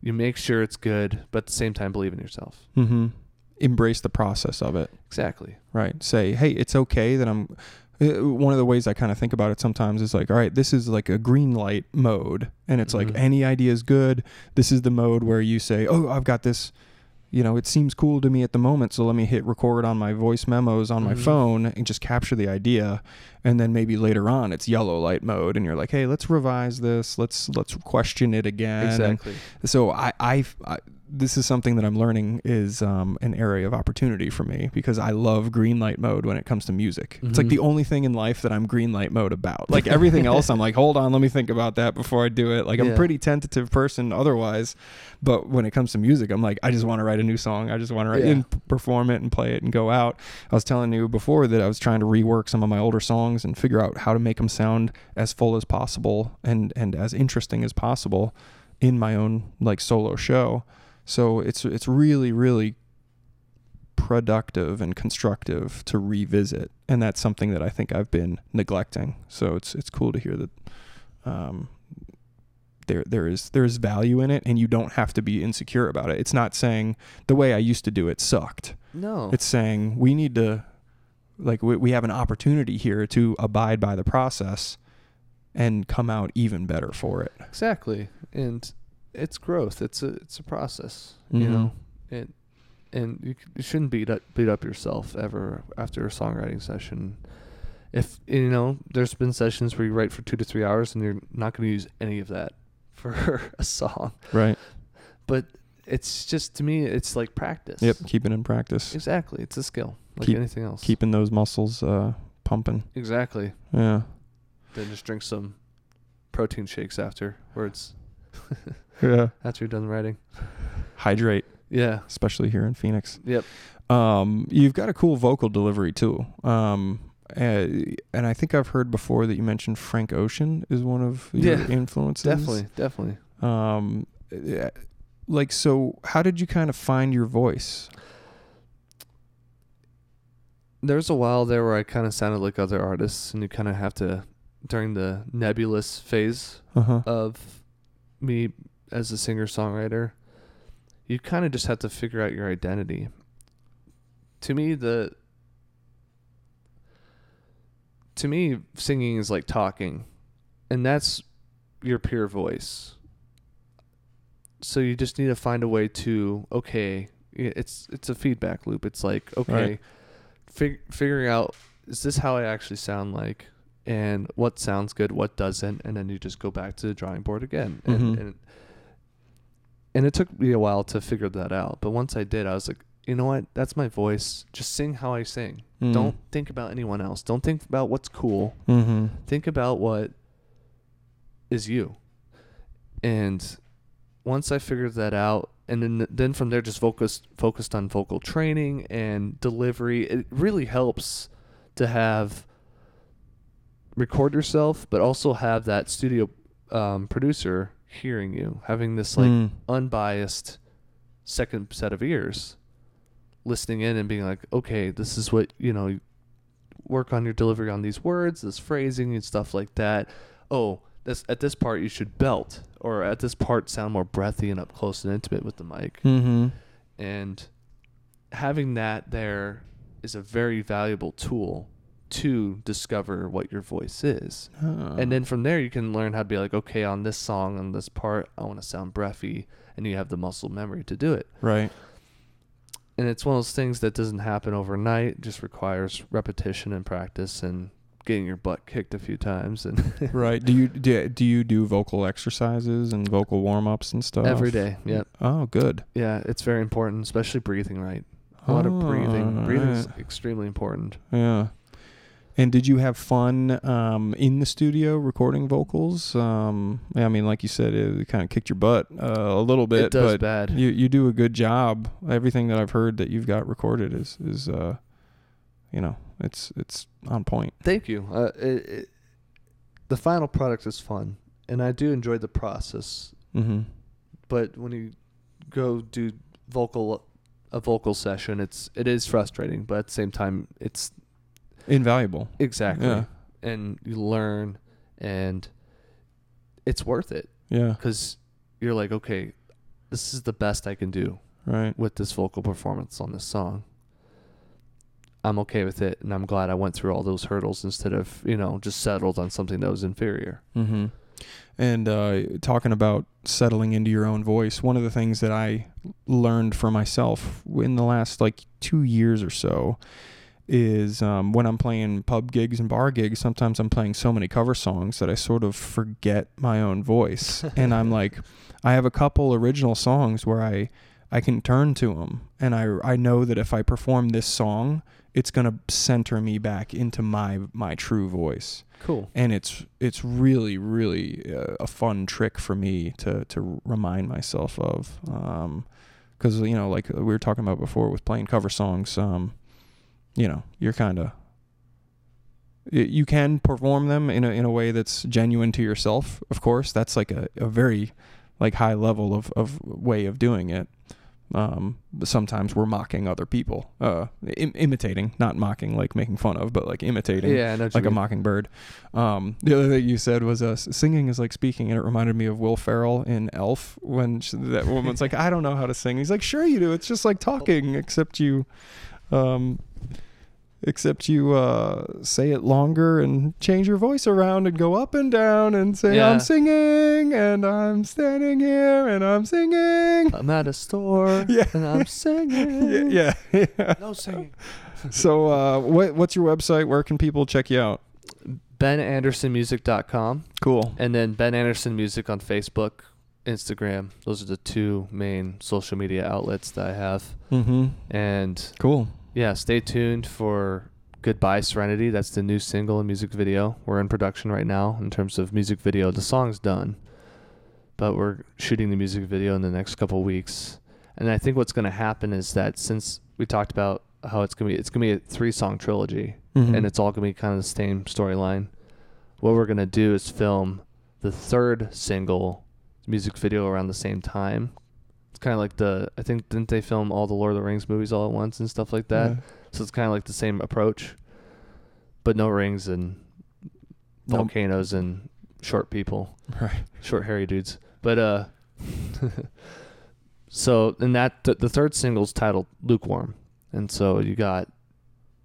you make sure it's good, but at the same time believe in yourself. Mm-hmm. Embrace the process of it, Exactly. right? Say, hey, it's okay that I'm. Uh, one of the ways I kind of think about it sometimes is like, all right, this is like a green light mode, and it's like Mhm. any idea is good. This is the mode where you say, oh, I've got this. You know, it seems cool to me at the moment, so let me hit record on my voice memos on my Mhm. phone and just capture the idea, and then maybe later on it's yellow light mode, and you're like, hey, let's revise this, let's let's question it again, and exactly. so I, I, I this is something that I'm learning is um, an area of opportunity for me because I love green light mode when it comes to music. It's like Mhm. the only thing in life that I'm green light mode about. Like everything else, I'm like, hold on, let me think about that before I do it. Like I'm a pretty tentative person otherwise, but when it comes to music, I'm like, I just want to write a new song. I just want to write Yeah. and perform it and play it and go out. I was telling you before that I was trying to rework some of my older songs and figure out how to make them sound as full as possible and and as interesting as possible in my own like solo show. So it's it's really really productive and constructive to revisit, and that's something that I think I've been neglecting. So it's it's cool to hear that um, there there is there is value in it, and you don't have to be insecure about it. It's not saying the way I used to do it sucked. No. It's saying we need to like we, we have an opportunity here to abide by the process and come out even better for it. Exactly, and it's growth. It's a it's a process. Mhm. You know, it and you, you shouldn't beat up beat up yourself ever after a songwriting session. If you know, there's been sessions where you write for two to three hours and you're not going to use any of that for a song. Right. But it's just to me, it's like practice. Yep. Keep it in practice. Exactly, it's a skill like Keep- anything else. Keeping those muscles uh, pumping. exactly. Yeah. Then just drink some protein shakes after, where it's Yeah. after you're done writing. Hydrate, Yeah. especially here in Phoenix. Yep. Um, you've got a cool vocal delivery too. Um, uh, and I think I've heard before that you mentioned Frank Ocean is one of your Yeah, influences. Definitely. Definitely. Um, uh, like so, how did you kind of find your voice? There was a while there where I kind of sounded like other artists, and you kind of have to, during the nebulous phase Uh huh. of me as a singer songwriter, you kind of just have to figure out your identity. To me, the to me, singing is like talking, and that's your pure voice. so you just need to find a way to okay, it's it's a feedback loop. It's like okay, Right. fig- figuring out is this how I actually sound like, and what sounds good, what doesn't, and then you just go back to the drawing board again. And, Mhm. and and it took me a while to figure that out, but once I did, I was like, you know what? That's my voice. Just sing how I sing. Mm. Don't think about anyone else. Don't think about what's cool. Mm-hmm. Think about what is you. And once I figured that out, and then then from there just focused focused on vocal training and delivery. It really helps to have record yourself, but also have that studio um, producer hearing you, having this like Mm. unbiased second set of ears listening in and being like okay this is what you know work on your delivery on these words this phrasing and stuff like that oh this at this part you should belt or at this part sound more breathy and up close and intimate with the mic Mm-hmm. and having that there is a very valuable tool to discover what your voice is Uh. and then from there you can learn how to be like okay on this song on this part i want to sound breathy and you have the muscle memory to do it right. and it's one of those things that doesn't happen overnight just requires repetition and practice and getting your butt kicked a few times and Right. Do you do, do you do vocal exercises and vocal warm ups and stuff every day yep Oh, good. yeah it's very important especially breathing right a lot of breathing Oh, breathing is right. extremely important Yeah. And did you have fun um, in the studio recording vocals? Um, I mean, like you said, it kind of kicked your butt uh, a little bit, it does but bad you you do a good job. Everything that I've heard that you've got recorded is is uh, you know, it's it's on point. thank you uh, it, it, the final product is fun and i do enjoy the process Mm-hmm. but when you go do vocal a vocal session it's it is frustrating but at the same time it's Invaluable. exactly Yeah. and you learn and it's worth it Yeah. because you're like okay this is the best i can do Right. with this vocal performance on this song i'm okay with it and i'm glad i went through all those hurdles instead of you know just settled on something that was inferior Mm-hmm. And uh, talking about settling into your own voice, one of the things that I learned for myself in the last like two years or so is um, when I'm playing pub gigs and bar gigs, sometimes I'm playing so many cover songs that I sort of forget my own voice. and I'm like, I have a couple original songs where I I can turn to them, and I I know that if I perform this song, it's gonna center me back into my my true voice cool and it's it's really really uh, a fun trick for me to to remind myself of because you know like we were talking about before with playing cover songs um you know you're kind of you can perform them in a in a way that's genuine to yourself of course that's like a, a very like high level of, of way of doing it um but sometimes we're mocking other people uh Im- imitating not mocking like making fun of but like imitating yeah like a mockingbird. Um, the other thing you said was uh, singing is like speaking, and it reminded me of Will Ferrell in Elf when sh- that woman's like, "I don't know how to sing." He's like, "Sure you do. It's just like talking, except you, um, except you uh, say it longer and change your voice around and go up and down and say, Yeah. "I'm singing and I'm standing here and I'm singing." i'm at a store Yeah. and i'm singing Yeah, yeah. yeah. no singing So, uh, what what's your website? Where can people check you out? benandersonmusic.com Cool. and then Ben Anderson Music on Facebook, Instagram. Those are the two main social media outlets that I have. Mm-hmm. And Cool. yeah, stay tuned for Goodbye Serenity. That's the new single and music video. We're in production right now in terms of music video. The song's done, but we're shooting the music video in the next couple weeks. And I think what's going to happen is that since we talked about how it's going to be, it's going to be a three song trilogy Mhm. and it's all gonna be kind of the same storyline. What we're gonna do is film the third single music video around the same time. It's kind of like the I think didn't they film all the Lord of the Rings movies all at once and stuff like that. Yeah. So it's kind of like the same approach, but no rings and Nope. volcanoes and short people, Right. short hairy dudes. But uh, so and that th- the third single's titled "Lukewarm," and so you got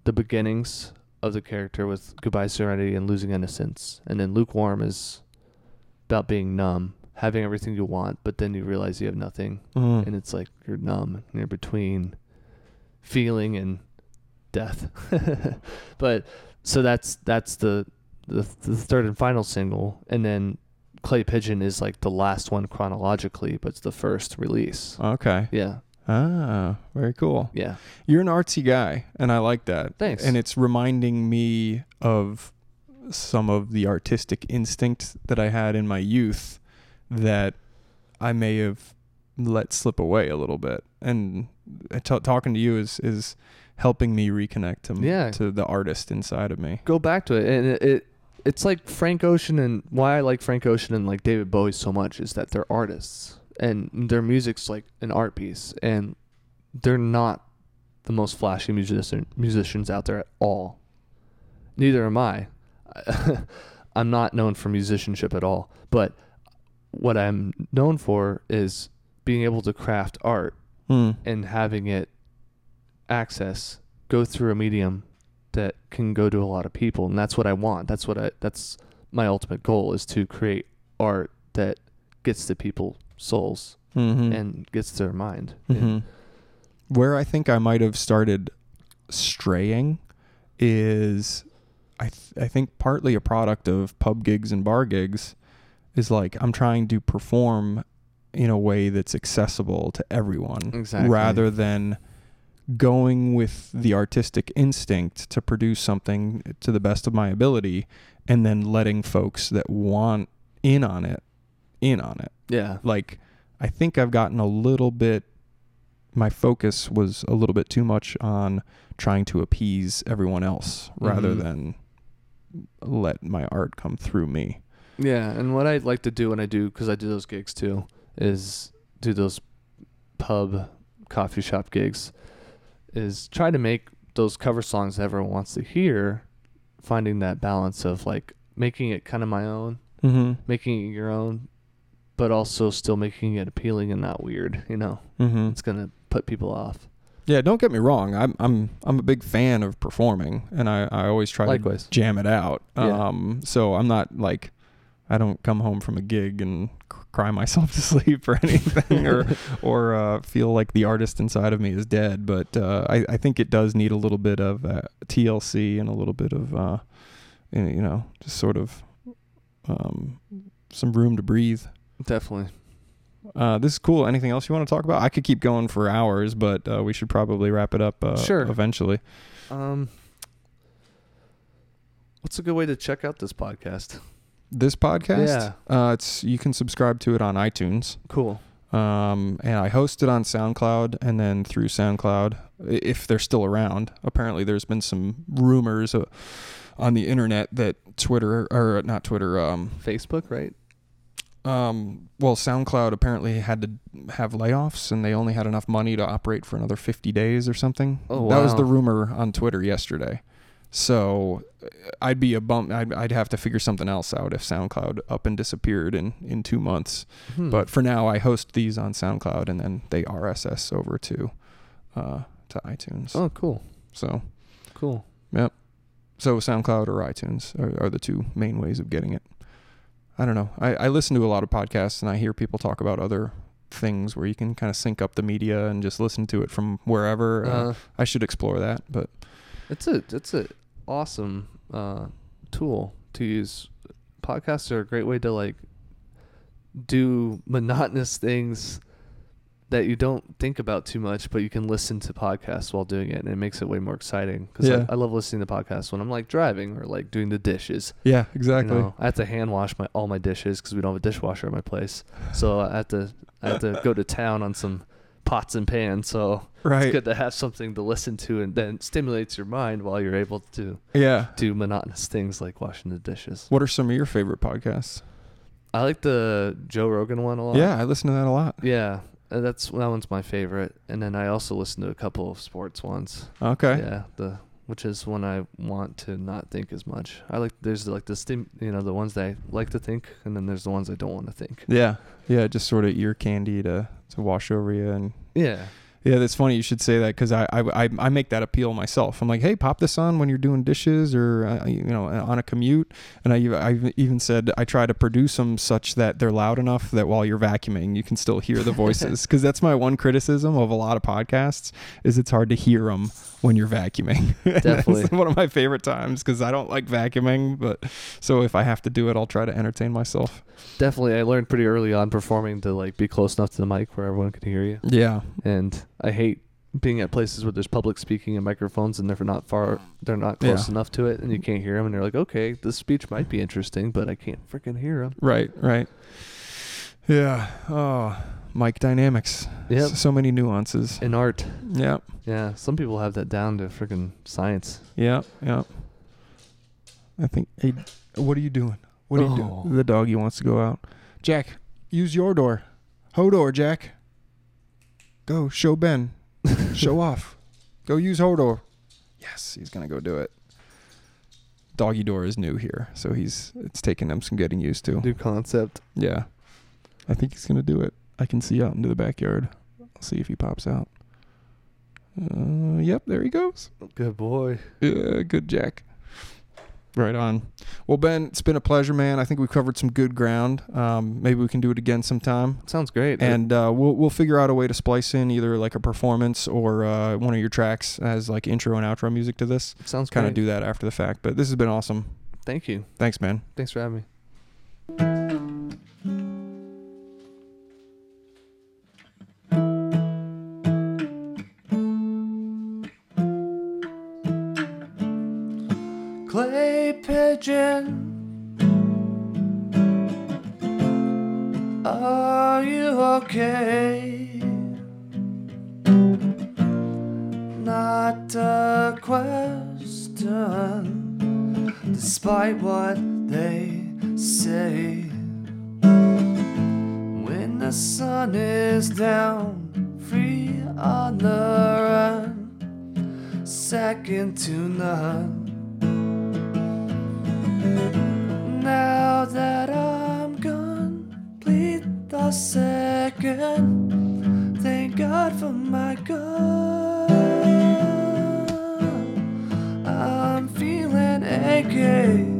the beginnings of the character with "Goodbye Serenity" and "Losing Innocence," and then "Lukewarm" is about being numb, having everything you want, but then you realize you have nothing, Mm. and it's like you're numb, and you're between feeling and death. but so that's that's the, the the third and final single, and then Clay Pigeon is like the last one chronologically, but it's the first release. Okay. Yeah, Ah, very cool. yeah. You're an artsy guy, and I like that. Thanks. And it's reminding me of some of the artistic instinct that I had in my youth that I may have let slip away a little bit. And uh, t- talking to you is is helping me reconnect to Yeah. to the artist inside of me. go back to it and it, it it's like Frank Ocean and why I like Frank Ocean and like David Bowie so much is that they're artists and their music's like an art piece and they're not the most flashy musician musicians out there at all. Neither am I. I'm not known for musicianship at all, but what I'm known for is being able to craft art Hmm. and having it access go through a medium that can go to a lot of people and that's what I want that's what I that's my ultimate goal is to create art that gets to people's souls Mm-hmm. and gets to their mind hmm Where I think I might have started straying is, I th- I think partly a product of pub gigs and bar gigs, is like I'm trying to perform in a way that's accessible to everyone, Exactly. rather than going with the artistic instinct to produce something to the best of my ability, and then letting folks that want in on it, in on it yeah like I think I've gotten a little bit my focus was a little bit too much on trying to appease everyone else rather Mhm. than let my art come through me. Yeah and what I like to do when I do cuz I do those gigs too is do those pub coffee shop gigs is try to make those cover songs that everyone wants to hear finding that balance of like making it kind of my own Mm-hmm. making it your own, but also still making it appealing and not weird. You know, Mm-hmm. it's gonna put people off. Yeah, don't get me wrong. I'm I'm I'm a big fan of performing, and I, I always try Likewise. to jam it out. Yeah. Um, so I'm not like I don't come home from a gig and cry myself to sleep or anything, or or uh, feel like the artist inside of me is dead. But uh, I I think it does need a little bit of uh, TLC and a little bit of uh, you know, just sort of um, some room to breathe. Definitely. Uh, this is cool. Anything else you want to talk about? I could keep going for hours, but uh, we should probably wrap it up. Uh, Sure. Eventually. Um, what's a good way to check out this podcast? This podcast, Yeah. uh, it's you can subscribe to it on iTunes, Cool. um, and I host it on SoundCloud, and then through SoundCloud, if they're still around. Apparently, there's been some rumors uh, on the internet that Twitter or not Twitter, um, Facebook, right? um, well, SoundCloud apparently had to have layoffs, and they only had enough money to operate for another 50 days or something. Oh, wow. That was the rumor on Twitter yesterday. So I'd be a bump. I'd, I'd have to figure something else out if SoundCloud up and disappeared in, in two months. Hmm. But for now, I host these on SoundCloud, and then they RSS over to uh, to iTunes. oh, cool. So Cool. Yep. So SoundCloud or iTunes are, are the two main ways of getting it. I don't know. I, I listen to a lot of podcasts and I hear people talk about other things where you can kind of sync up the media and just listen to it from wherever. Uh, Uh, I should explore that, but it's a it's a awesome uh, tool to use. Podcasts are a great way to like do monotonous things that you don't think about too much, but you can listen to podcasts while doing it, and it makes it way more exciting. Because Yeah. I, I love listening to podcasts when I'm like driving or like doing the dishes. yeah, You exactly. know, I have to hand wash my all my dishes because we don't have a dishwasher at my place, so I have to I have to go to town on some pots and pans. So right. it's good to have something to listen to, and then stimulates your mind while you're able to Yeah. do monotonous things like washing the dishes. What are some of your favorite podcasts? I like the Joe Rogan one a lot. Yeah, I listen to that a lot. yeah, uh, that's that one's my favorite. And then I also listen to a couple of sports ones. Okay. Yeah, the which is when I want to not think as much. I like there's like the stim, you know, the ones that I like to think, and then there's the ones I don't want to think. Yeah. Yeah, just sort of ear candy to to wash over you and Yeah, Yeah, that's funny. You should say that because I, I I I make that appeal myself. I'm like, hey, pop this on when you're doing dishes or uh, you know on a commute. And I I even said I try to produce them such that they're loud enough that while you're vacuuming, you can still hear the voices. Because that's my one criticism of a lot of podcasts is it's hard to hear them when you're vacuuming. Definitely. one of my favorite times because I don't like vacuuming, but so if I have to do it, I'll try to entertain myself. Definitely, I learned pretty early on performing to like be close enough to the mic where everyone can hear you. Yeah, And I hate being at places where there's public speaking and microphones and they're not far, they're not close Yeah. enough to it, and you can't hear them. And you're like, okay, this speech might be interesting, but I can't freaking hear them. right, right. Yeah. Oh, mic dynamics. Yep. S- So many nuances. In art, Yeah. yeah, some people have that down to freaking science. Yeah. Yeah. I think. Hey, what are you doing? What are you Oh. doing? The doggy wants to go out. Jack, use your door. Hodor, Jack. Go show Ben. show off. Go use Hodor. Yes, he's gonna go do it. Doggy door is new here, so he's it's taking him some getting used to. New concept. Yeah. I think he's gonna do it. I can see out into the backyard. I'll see if he pops out. Uh, yep, there he goes. Good boy. Yeah, good Jack. Right on. Well, Ben, it's been a pleasure, man. I think we've covered some good ground. Um, maybe we can do it again sometime, Sounds great. and uh, we'll we'll figure out a way to splice in either like a performance or uh, one of your tracks as like intro and outro music to this. Sounds Kind of do that after the fact. But this has been awesome. Thank you. Thanks, man. Thanks for having me. Clay pigeon. Are you okay? Not a question, despite what they say. When the sun is down, free on the run, second to none. Now that I'm gone, bleed the second. Thank God for my gun. I'm feeling achy.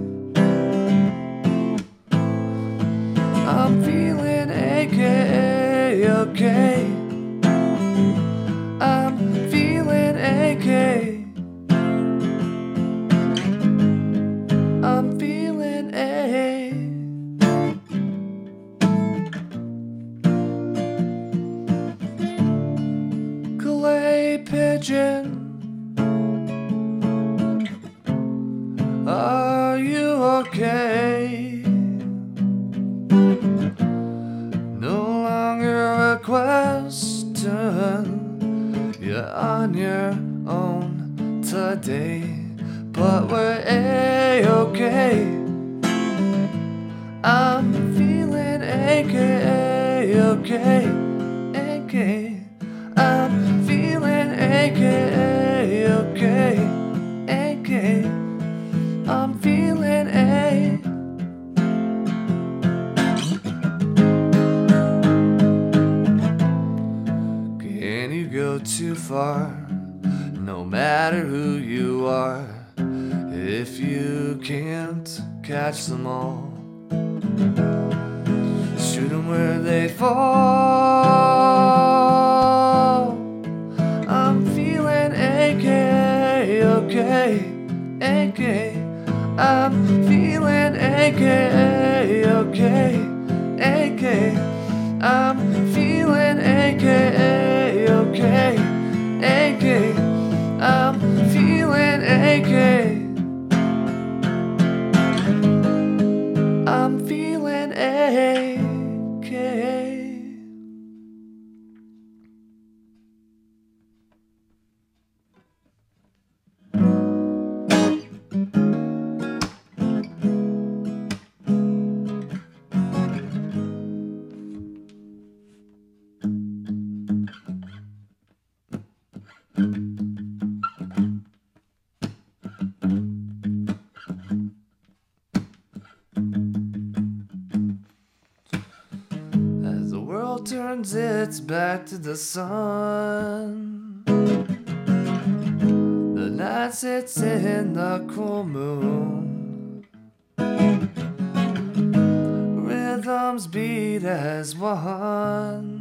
As the world turns its back to the sun, the night sits in the cool moon. Rhythms beat as one.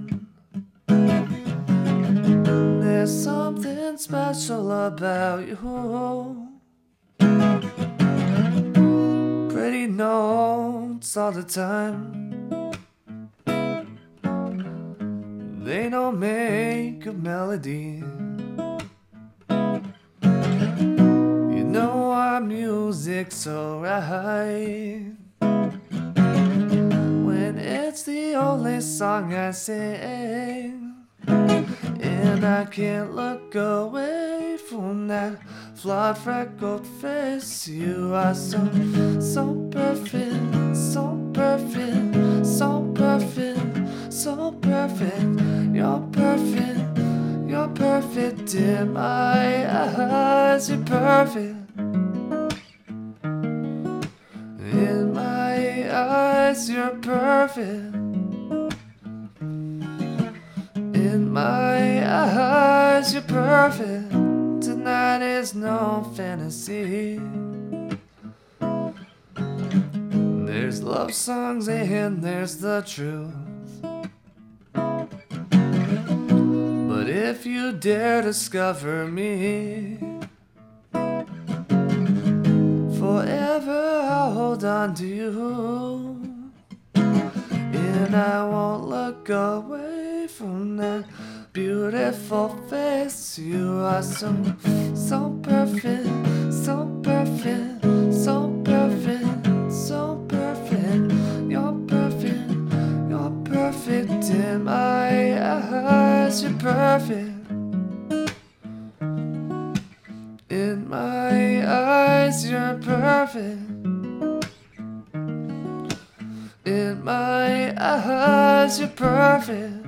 There's something special about you. Pretty notes all the time. They don't make a melody. You know our music's alright. When it's the only song I sing. And I can't look away from that flawed freckled face. You are so, so perfect, so perfect, so perfect, so perfect. You're perfect, you're perfect in my eyes. You're perfect. In my eyes, you're perfect. In my eyes, you're perfect. Tonight is no fantasy. There's love songs and there's the truth. But if you dare discover me, forever I'll hold on to you. And I won't look away from that beautiful face. You are so, so perfect, so perfect, so perfect, so perfect. You're perfect, you're perfect in my eyes. You're perfect. In my eyes, you're perfect. In my eyes, you're perfect.